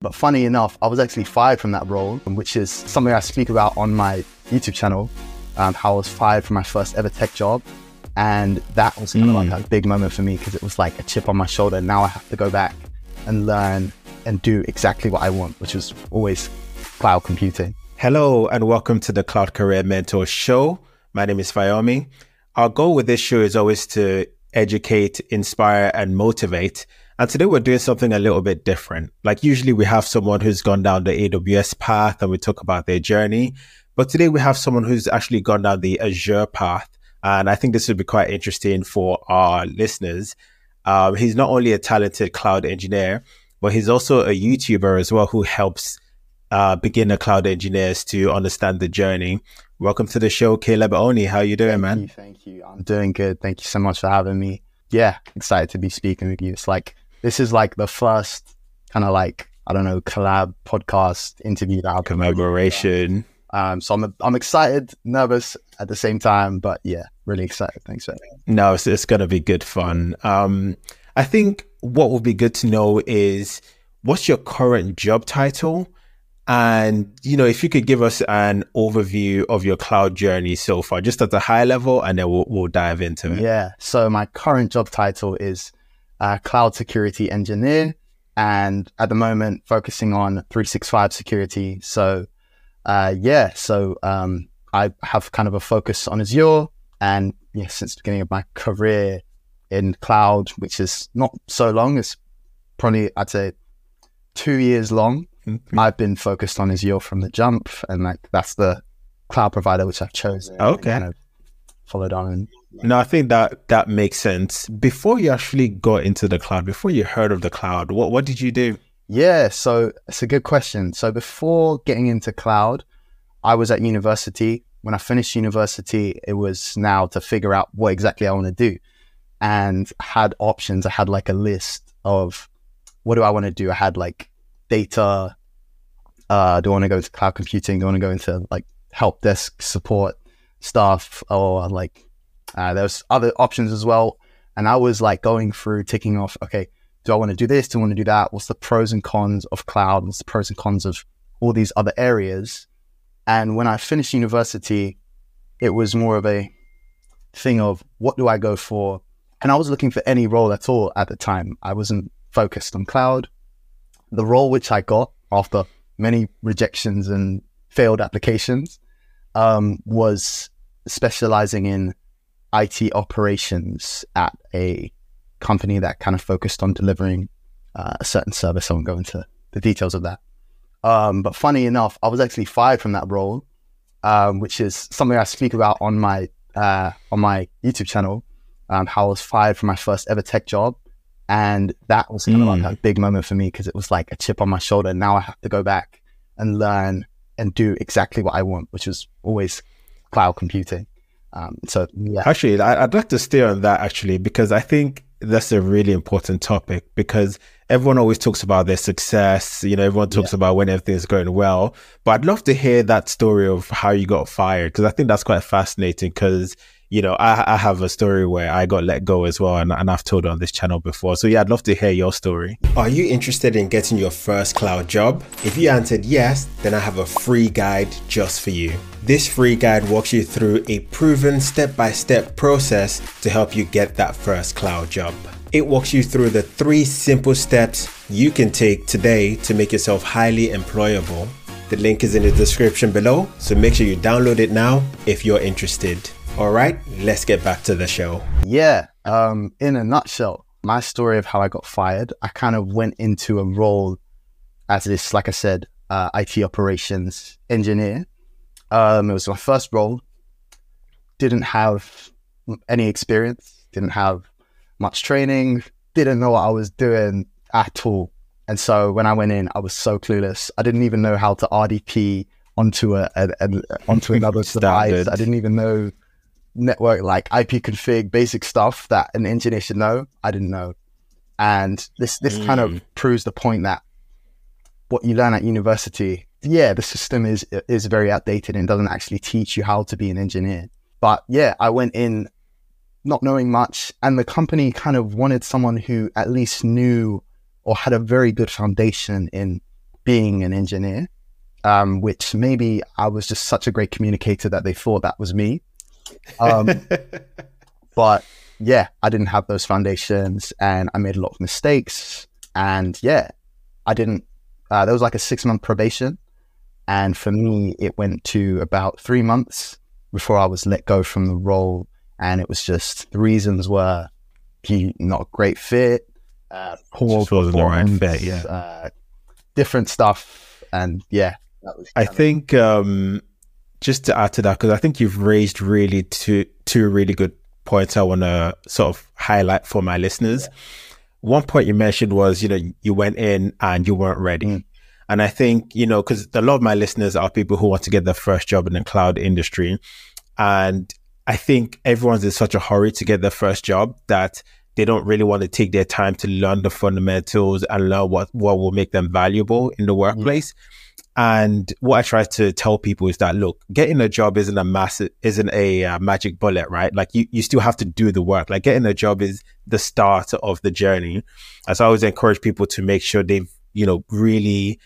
But funny enough, I was actually fired from that role, which is something I speak about on my YouTube channel. Um, how I was fired from my first ever tech job. And that was kind of like a big moment for me because it was like a chip on my shoulder. Now I have to go back and learn and do exactly what I want, which is always cloud computing. Hello, and welcome to the Cloud Career Mentor Show. My name is Fayomi. Our goal with this show is always to educate, inspire, and motivate. And today we're doing something a little bit different. Like usually we have someone who's gone down the AWS path and we talk about their journey. But today we have someone who's actually gone down the Azure path. And I think this would be quite interesting for our listeners. Um, he's not only a talented cloud engineer, but he's also a YouTuber as well who helps uh, beginner cloud engineers to understand the journey. Welcome to the show, Caleb Oni. How you doing, thank man? You, thank you. I'm doing good. Thank you so much for having me. Yeah, excited to be speaking with you. It's like this is like the first kind of like I don't know collab podcast interview that I've collaboration. Um, so I'm I'm excited, nervous at the same time, but yeah, really excited. Thanks for No, it's, it's gonna be good fun. Um, I think what would be good to know is what's your current job title, and you know if you could give us an overview of your cloud journey so far, just at the high level, and then we'll, we'll dive into it. Yeah. So my current job title is uh, cloud security engineer, and at the moment focusing on 365 security. So, uh, yeah, so um, I have kind of a focus on Azure, and yeah, since the beginning of my career in cloud, which is not so long, it's probably I'd say two years long. Mm-hmm. I've been focused on Azure from the jump, and like that's the cloud provider which I've chosen. Okay. Kind of followed on and no, I think that that makes sense. Before you actually got into the cloud, before you heard of the cloud, what what did you do? Yeah, so it's a good question. So before getting into cloud, I was at university. When I finished university, it was now to figure out what exactly I want to do, and had options. I had like a list of what do I want to do. I had like data. Uh, do I want to go into cloud computing? Do I want to go into like help desk support stuff, or like uh, was other options as well. And I was like going through ticking off, okay, do I want to do this? Do I want to do that? What's the pros and cons of cloud? What's the pros and cons of all these other areas? And when I finished university, it was more of a thing of what do I go for? And I was looking for any role at all at the time. I wasn't focused on cloud. The role which I got after many rejections and failed applications um, was specializing in IT operations at a company that kind of focused on delivering uh, a certain service. I won't go into the details of that. Um, but funny enough, I was actually fired from that role, um, which is something I speak about on my uh, on my YouTube channel. Um, how I was fired from my first ever tech job, and that was kind mm. of like a big moment for me because it was like a chip on my shoulder. Now I have to go back and learn and do exactly what I want, which was always cloud computing. Um, so yeah. Actually, I'd like to stay on that actually because I think that's a really important topic because everyone always talks about their success. You know, everyone talks yeah. about when everything's going well. But I'd love to hear that story of how you got fired because I think that's quite fascinating because you know, I, I have a story where I got let go as well, and, and I've told on this channel before. So, yeah, I'd love to hear your story. Are you interested in getting your first cloud job? If you answered yes, then I have a free guide just for you. This free guide walks you through a proven step by step process to help you get that first cloud job. It walks you through the three simple steps you can take today to make yourself highly employable. The link is in the description below, so make sure you download it now if you're interested. All right, let's get back to the show. Yeah. Um, in a nutshell, my story of how I got fired, I kind of went into a role as this, like I said, uh, IT operations engineer. Um, it was my first role. Didn't have any experience, didn't have much training, didn't know what I was doing at all. And so when I went in, I was so clueless. I didn't even know how to RDP onto a, a, a onto another device. I didn't even know network like IP config, basic stuff that an engineer should know. I didn't know, and this this mm. kind of mm. proves the point that what you learn at university, yeah, the system is is very outdated and doesn't actually teach you how to be an engineer. But yeah, I went in not knowing much, and the company kind of wanted someone who at least knew or had a very good foundation in being an engineer, um, which maybe I was just such a great communicator that they thought that was me. Um, but yeah, I didn't have those foundations and I made a lot of mistakes. And yeah, I didn't, uh, there was like a six month probation. And for me, it went to about three months before I was let go from the role. And it was just the reasons were he not a great fit, uh, poor wasn't the right fit, yeah. uh, different stuff. And yeah, that was I kind of- think um, just to add to that, because I think you've raised really two two really good points I want to sort of highlight for my listeners. One point you mentioned was, you know, you went in and you weren't ready. Mm. And I think, you know, because a lot of my listeners are people who want to get their first job in the cloud industry. And I think everyone's in such a hurry to get their first job that they don't really want to take their time to learn the fundamentals and learn what, what will make them valuable in the workplace. And what I try to tell people is that look, getting a job isn't a massive, isn't a uh, magic bullet, right? Like you, you still have to do the work. Like getting a job is the start of the journey. As I always encourage people to make sure they've, you know, really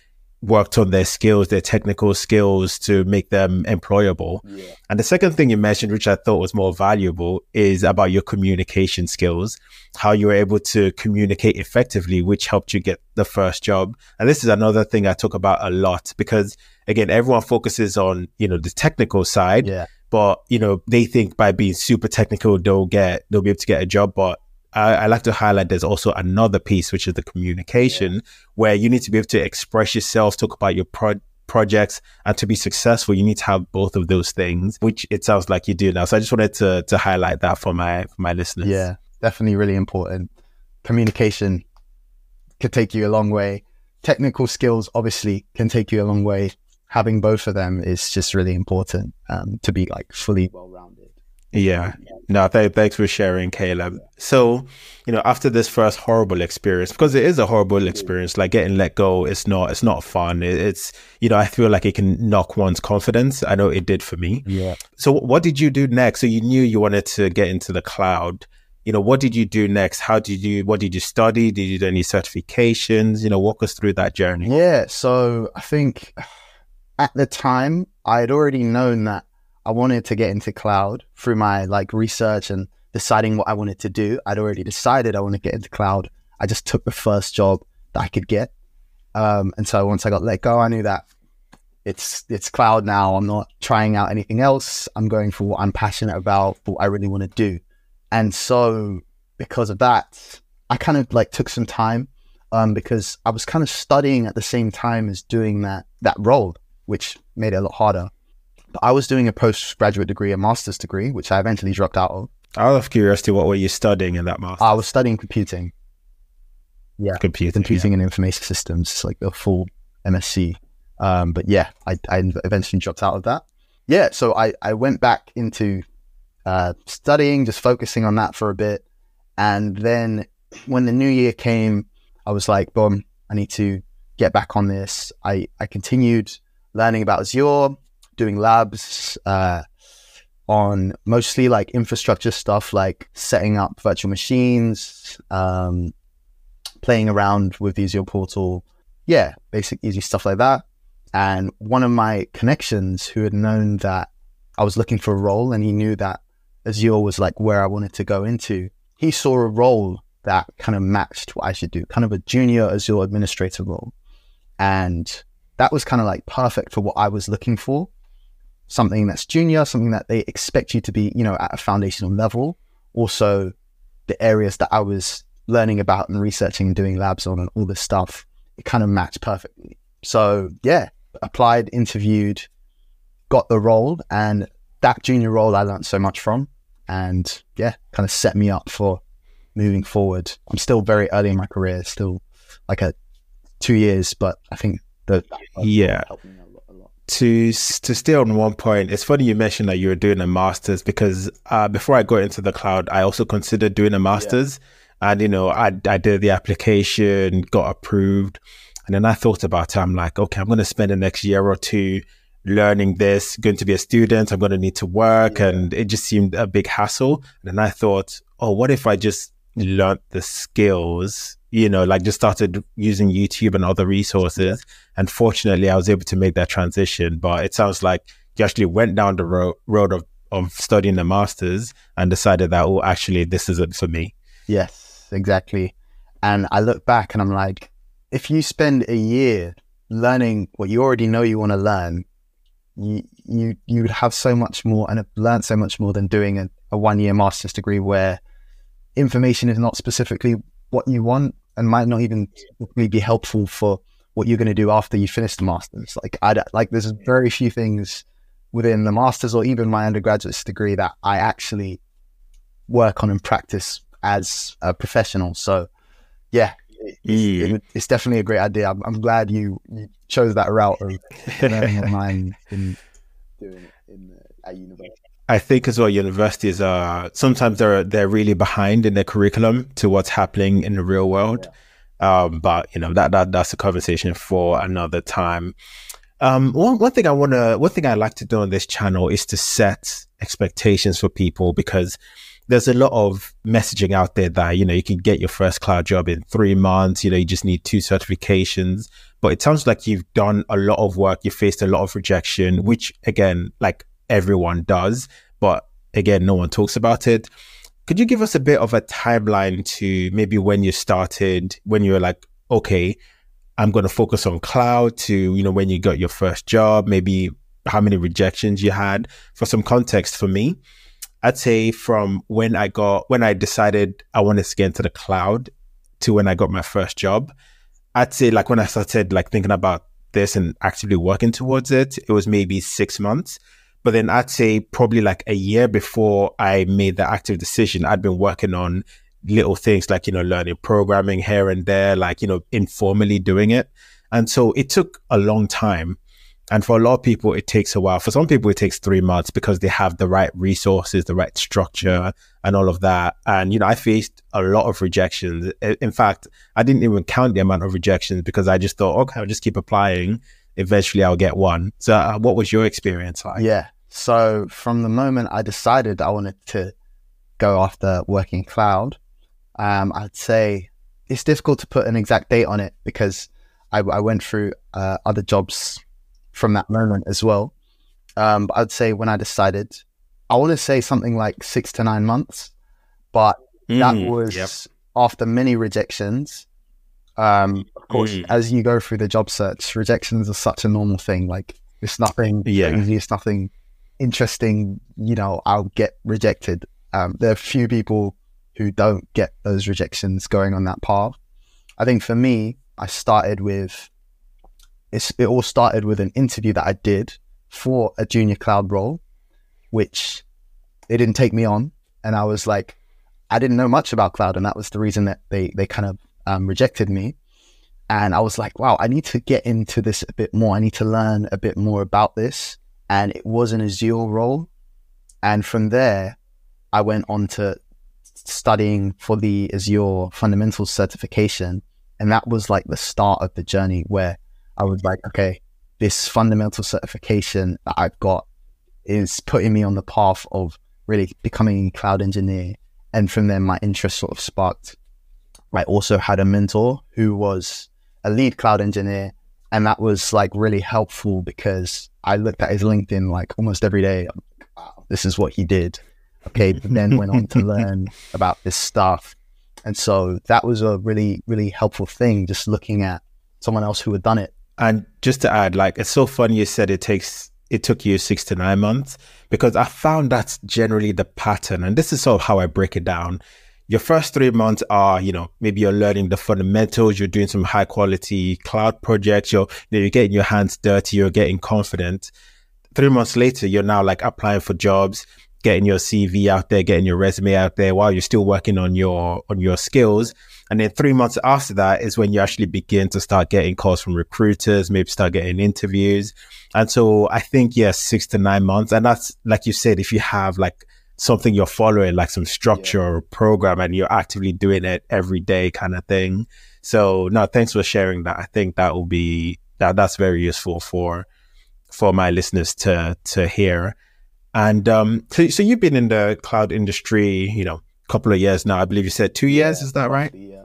worked on their skills, their technical skills to make them employable. yeah. And the second thing you mentioned, which I thought was more valuable, is about your communication skills, how you were able to communicate effectively, which helped you get the first job. And this is another thing I talk about a lot because again, everyone focuses on, you know, the technical side, yeah. but you know, they think by being super technical, they'll get, they'll be able to get a job. But I, I like to highlight there's also another piece, which is the communication, where you need to be able to express yourself, talk about your pro- projects, and to be successful, you need to have both of those things, which it sounds like you do now. So I just wanted to to highlight that for my for my listeners. Yeah, definitely really important. Communication could take you a long way. Technical skills obviously can take you a long way. Having both of them is just really important um, to be like fully well rounded. Yeah. No, th- thanks for sharing, Caleb. So, you know, after this first horrible experience, because it is a horrible mm-hmm. experience, like getting let go, it's not, it's not fun. It's, you know, I feel like it can knock one's confidence. I know it did for me. Yeah. So, what did you do next? So, you knew you wanted to get into the cloud. You know, what did you do next? How did you, what did you study? Did you do any certifications? You know, walk us through that journey. Yeah. So I think at the time I had already known that I wanted to get into cloud through my like research and deciding what I wanted to do. I'd already decided I want to get into cloud. I just took the first job that I could get. Um, and so once I got let go, I knew that it's it's cloud now. I'm not trying out anything else. I'm going for what I'm passionate about, what I really want to do. And so because of that, I kind of like took some time um, because I was kind of studying at the same time as doing that that role, which made it a lot harder. I was doing a postgraduate degree, a master's degree, which I eventually dropped out of. Out of curiosity, what were you studying in that master? I was studying computing, yeah, computing. computing and information systems, it's like the full MSc. Um, but yeah, I, I eventually dropped out of that. Yeah, so I, I went back into uh, studying, just focusing on that for a bit. And then when the new year came, I was like, boom, I need to get back on this. I, I continued learning about Azure, doing labs uh, on mostly like infrastructure stuff, like setting up virtual machines, um, playing around with the Azure portal. Yeah, basic, easy stuff like that. And one of my connections who had known that I was looking for a role and he knew that Azure was like where I wanted to go into, he saw a role that kind of matched what I should do, kind of a junior Azure administrator role. And that was kind of like perfect for what I was looking for. Something that's junior, something that they expect you to be, you know, at a foundational level. Also, the areas that I was learning about and researching and doing labs on and all this stuff, it kind of matched perfectly. So, yeah, applied, interviewed, got the role, and that junior role I learned so much from. And yeah, kind of set me up for moving forward. I'm still very early in my career, still like a two years, but I think the Yeah. To to stay on one point, it's funny you mentioned that you were doing a master's because uh, before I got into the cloud, I also considered doing a master's, and you know, I I did the application, got approved, and then I thought about it. I'm like, okay, I'm going to spend the next year or two learning this. Going to be a student, I'm going to need to work, Yeah. and it just seemed a big hassle. And then I thought, oh, what if I just learned the skills you know, like just started using YouTube and other resources. And fortunately, I was able to make that transition. But it sounds like you actually went down the ro- road of, of studying the masters and decided that, oh, actually, this isn't for me. Yes, exactly. And I look back and I'm like, if you spend a year learning what you already know you want to learn, you you you would have so much more and have learned so much more than doing a, a one year master's degree where information is not specifically what you want and might not even be helpful for what you're going to do after you finish the masters. Like I like there's very few things within the masters or even my undergraduate degree that I actually work on and practice as a professional. So yeah, it's, it, it's definitely a great idea. I'm, I'm glad you, you, chose that route of learning online in doing it in, at university. I think as well, universities are sometimes they're they're really behind in their curriculum to what's happening in the real world. Yeah. Um, but you know that that that's a conversation for another time. Um, one one thing I want to one thing I like to do on this channel is to set expectations for people because there's a lot of messaging out there that you know you can get your first cloud job in three months. You know you just need two certifications, but it sounds like you've done a lot of work. You faced a lot of rejection, which again, like everyone does, but again, no one talks about it. Could you give us a bit of a timeline to maybe when you started, when you were like, okay, I'm going to focus on cloud to, you know, when you got your first job, maybe how many rejections you had for some context for me. I'd say from when I got, when I decided I wanted to get into the cloud to when I got my first job, I'd say like when I started like thinking about this and actively working towards it, it was maybe six months. But then I'd say probably like a year before I made the active decision, I'd been working on little things like, you know, learning programming here and there, like, you know, informally doing it. And so it took a long time. And for a lot of people, it takes a while. For some people, it takes three months because they have the right resources, the right structure, and all of that. And, you know, I faced a lot of rejections. In fact, I didn't even count the amount of rejections because I just thought, okay, I'll just keep applying eventually I'll get one. So, uh, what was your experience like? Yeah. So, from the moment I decided I wanted to go after working cloud, um, I'd say it's difficult to put an exact date on it because I, I went through uh, other jobs from that moment as well. Um, but I'd say when I decided, I want to say something like six to nine months, but mm, that was yep. after many rejections um, of course, mm. as you go through the job search, rejections are such a normal thing. Like it's nothing yeah. crazy, it's nothing interesting. You know, I'll get rejected. Um, there are few people who don't get those rejections going on that path. I think for me, I started with it all started with an interview that I did for a junior cloud role, which they didn't take me on, and I was like, I didn't know much about cloud, and that was the reason that they they kind of um, rejected me. And I was like, wow, I need to get into this a bit more. I need to learn a bit more about this. And it was an Azure role. And from there, I went on to studying for the Azure Fundamentals certification. And that was like the start of the journey where I was like, okay, this fundamental certification that I've got is putting me on the path of really becoming a cloud engineer. And from there, my interest sort of sparked I also had a mentor who was a lead cloud engineer. And that was like really helpful because I looked at his LinkedIn like almost every day. Wow, this is what he did. Okay. Then went on to learn about this stuff. And so that was a really, really helpful thing, just looking at someone else who had done it. And just to add, like, it's so funny you said it takes, it took you six to nine months because I found that's generally the pattern. And this is sort of how I break it down your first three months are, you know, maybe you're learning the fundamentals, you're doing some high quality cloud projects, you're, you know, you're getting your hands dirty, you're getting confident. Three months later, you're now like applying for jobs, getting your CV out there, getting your resume out there while you're still working on your, on your skills. And then three months after that is when you actually begin to start getting calls from recruiters, maybe start getting interviews. And so I think, yes, six to nine months. And that's, like you said, if you have like something you're following, like some structure yeah. or program, and you're actively doing it every day, kind of thing. So, no, thanks for sharing that. I think that will be that that's very useful for for my listeners to to hear. And um, so, so you've been in the cloud industry, you know, a couple of years now. I believe you said two years. Yeah, is that right? Yeah.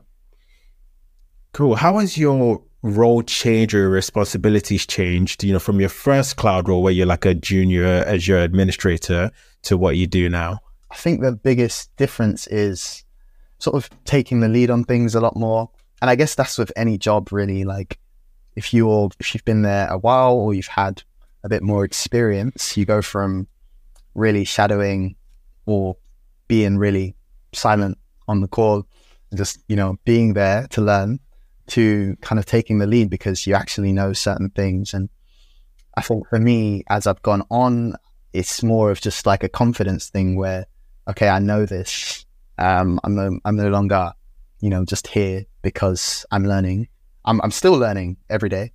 Cool. How has your role changed or your responsibilities changed, you know, from your first cloud role where you're like a junior Azure administrator to what you do now? I think the biggest difference is sort of taking the lead on things a lot more. And I guess that's with any job really. Like if you're if you've been there a while or you've had a bit more experience, you go from really shadowing or being really silent on the call, just, you know, being there to learn to kind of taking the lead because you actually know certain things. And I think for me, as I've gone on, it's more of just like a confidence thing where, okay, I know this. Um, I'm no, I'm no longer, you know, just here because I'm learning. I'm, I'm still learning every day.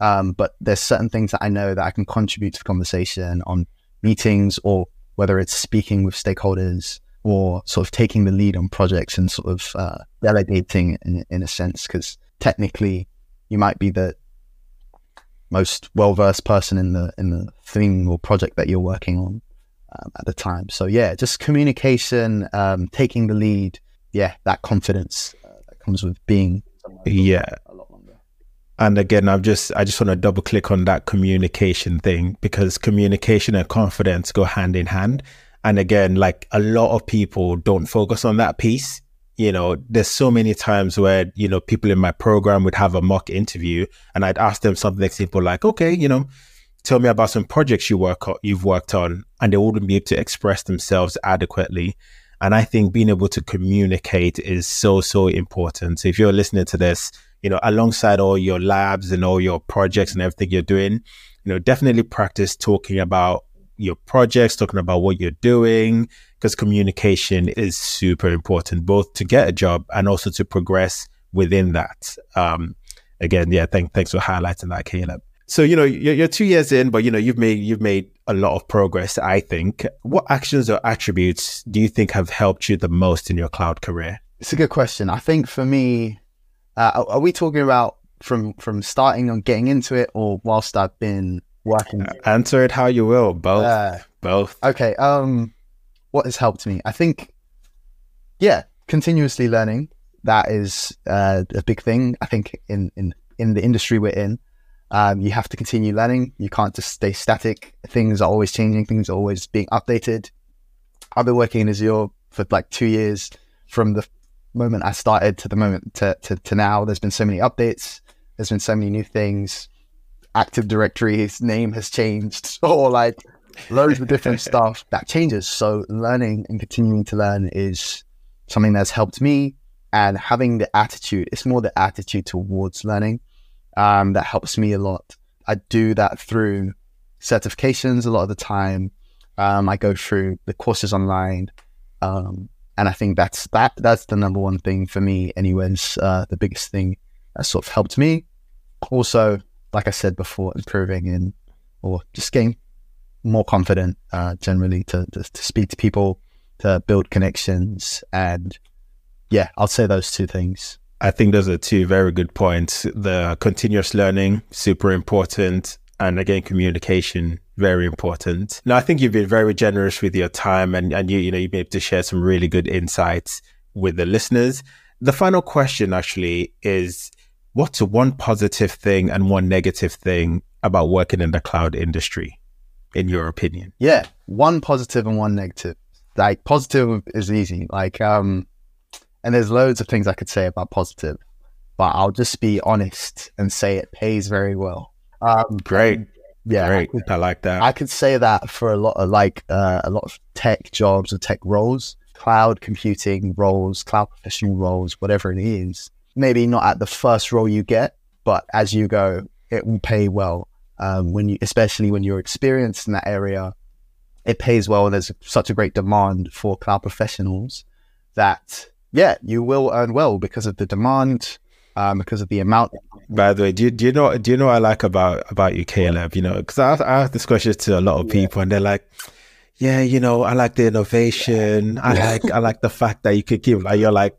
Um, but there's certain things that I know that I can contribute to the conversation on meetings or whether it's speaking with stakeholders or sort of taking the lead on projects and sort of uh, delegating in, in a sense. Because technically, you might be the most well versed person in the in the thing or project that you're working on um, at the time. So yeah, just communication, um, taking the lead. Yeah, that confidence uh, that comes with being. Yeah. And again, I'm just I just want to double click on that communication thing because communication and confidence go hand in hand. And again, like a lot of people don't focus on that piece. You know, there's so many times where, you know, people in my program would have a mock interview and I'd ask them something simple like, okay, you know, tell me about some projects you work on, you've worked on, and they wouldn't be able to express themselves adequately. And I think being able to communicate is so, so important. So if you're listening to this, you know, alongside all your labs and all your projects and everything you're doing, you know, definitely practice talking about your projects, talking about what you're doing, because communication is super important, both to get a job and also to progress within that. Um, again, yeah, thank, thanks for highlighting that, Caleb. So you know you're, you're, two years in, but you know you've made you've made a lot of progress. I think. What actions or attributes do you think have helped you the most in your cloud career? It's a good question. I think for me, uh, are we talking about from from starting on getting into it, or whilst I've been working? Answer it how you will. Both. Uh, Both. Okay. Um, what has helped me? I think, yeah, continuously learning. That is uh, a big thing. I think in in in the industry we're in, um, you have to continue learning. You can't just stay static. Things are always changing. Things are always being updated. I've been working in Azure for like two years from the moment I started to the moment to, to, to now, there's been so many updates. There's been so many new things. Active Directory's name has changed, or like loads of different stuff that changes. So learning and continuing to learn is something that's helped me. And having the attitude, it's more the attitude towards learning um, that helps me a lot. I do that through certifications a lot of the time. Um, I go through the courses online. Um, and I think that's that that's the number one thing for me, anyways. Uh, the biggest thing that sort of helped me. Also, like I said before, improving in or just getting more confident uh, generally to, to, to speak to people, to build connections, and yeah, I'll say those two things. I think those are two very good points. The continuous learning, super important, and again, communication, very important. Now, I think you've been very generous with your time and, and you, you know, you've been able to share some really good insights with the listeners. The final question actually is what's one positive thing and one negative thing about working in the cloud industry, in your opinion? Yeah, one positive and one negative. Like positive is easy. Like, um, and there's loads of things I could say about positive, but I'll just be honest and say it pays very well. Um, Great. Yeah, Great. I, could, I, like that. I could say that for a lot of like uh, a lot of tech jobs or tech roles, cloud computing roles, cloud professional roles, whatever it is. Maybe not at the first role you get, but as you go, it will pay well. Um, when you, especially when you're experienced in that area, it pays well. There's such a great demand for cloud professionals that yeah, you will earn well because of the demand um, because of the amount. By the way, do you, do you know do you know what I like about about you, Caleb? You know, because I, I ask this question to a lot of people, yeah. and they're like, "Yeah, you know, I like the innovation. I like I like the fact that you could give like you're like."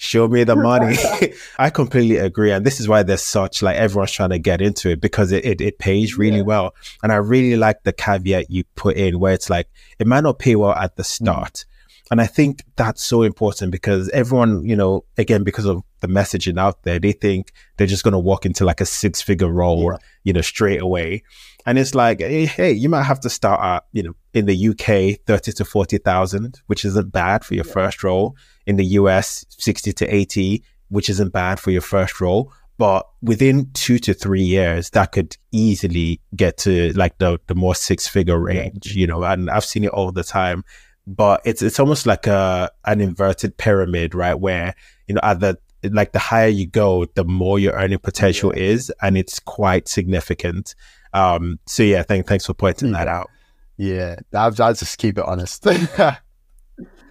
Show me the money. I completely agree. And this is why there's such like everyone's trying to get into it because it, it, it pays really yeah. well. And I really like the caveat you put in where it's like, it might not pay well at the mm. And I think that's so important because everyone, you know, again, because of the messaging out there, they think they're just going to walk into like a six figure role, yeah. you know, straight away. And it's like, hey, hey, you might have to start at, you know, in the UK, 30 to 40,000, which isn't bad for your yeah. first role. In the US, 60 to 80, which isn't bad for your first role. But within two to three years, that could easily get to like the, the more six figure range, you know, and I've seen it all the time. But it's it's almost like a an inverted pyramid, right? Where, you know, at the like the higher you go, the more your earning potential yeah. is, and it's quite significant. Um, so yeah, thank, thanks for pointing that out. Yeah, I'll, I'll just keep it honest. yeah,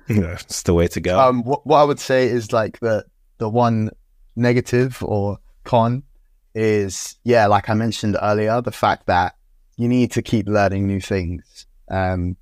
it's the way to go. Um, what, what I would say is like the the one negative or con is yeah, like I mentioned earlier, the fact that you need to keep learning new things. Um,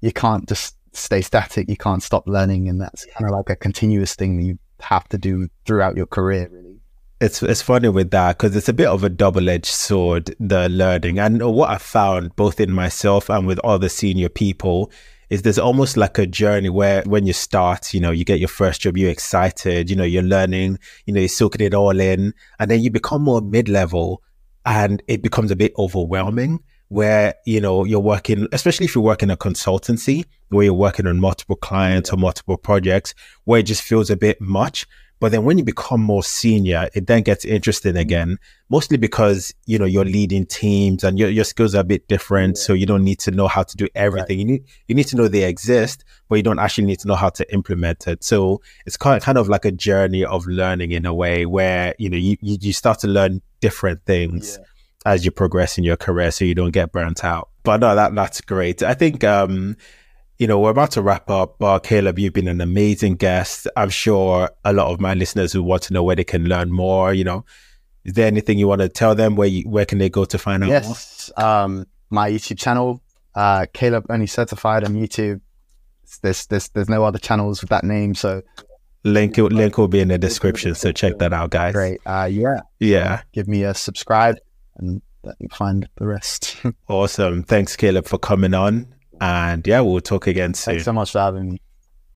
you can't just stay static. You can't stop learning, and that's kind of like a continuous thing that you have to do throughout your career. Really, it's it's funny with that because it's a bit of a double edged sword. The learning and what I found both in myself and with other senior people is there's almost like a journey where when you start, you know, you get your first job, you're excited, you know, you're learning, you know, you're soaking it all in, and then you become more mid level and it becomes a bit overwhelming where, you know, you're working, especially if you work in a consultancy where you're working on multiple clients or multiple projects where it just feels a bit much. But then when you become more senior, it then gets interesting mm-hmm. again, mostly because, you know, you're leading teams and your, your skills are a bit different. Yeah. So you don't need to know how to do everything. Right. You need, you need to know they exist, but you don't actually need to know how to implement it. So it's kind of, kind of like a journey of learning in a way where, you know, you, you start to learn different things yeah. As you progress in your career so you don't get burnt out. But no, that, that's great. I think, um, you know, we're about to wrap up, but Caleb, you've been an amazing guest. I'm sure a lot of my listeners who want to know where they can learn more, you know, is there anything you want to tell them? Where you, where can they go to find out yes, more? Um, my YouTube channel, uh, Caleb Oni Certified on YouTube. There's, there's, there's no other channels with that name. So link, link will be in the description. So check that out, guys. Great. Uh, yeah. Yeah. Give me a subscribe and you find the rest. awesome. Thanks, Caleb, for coming on. And yeah, we'll talk again soon. Thanks so much for having me.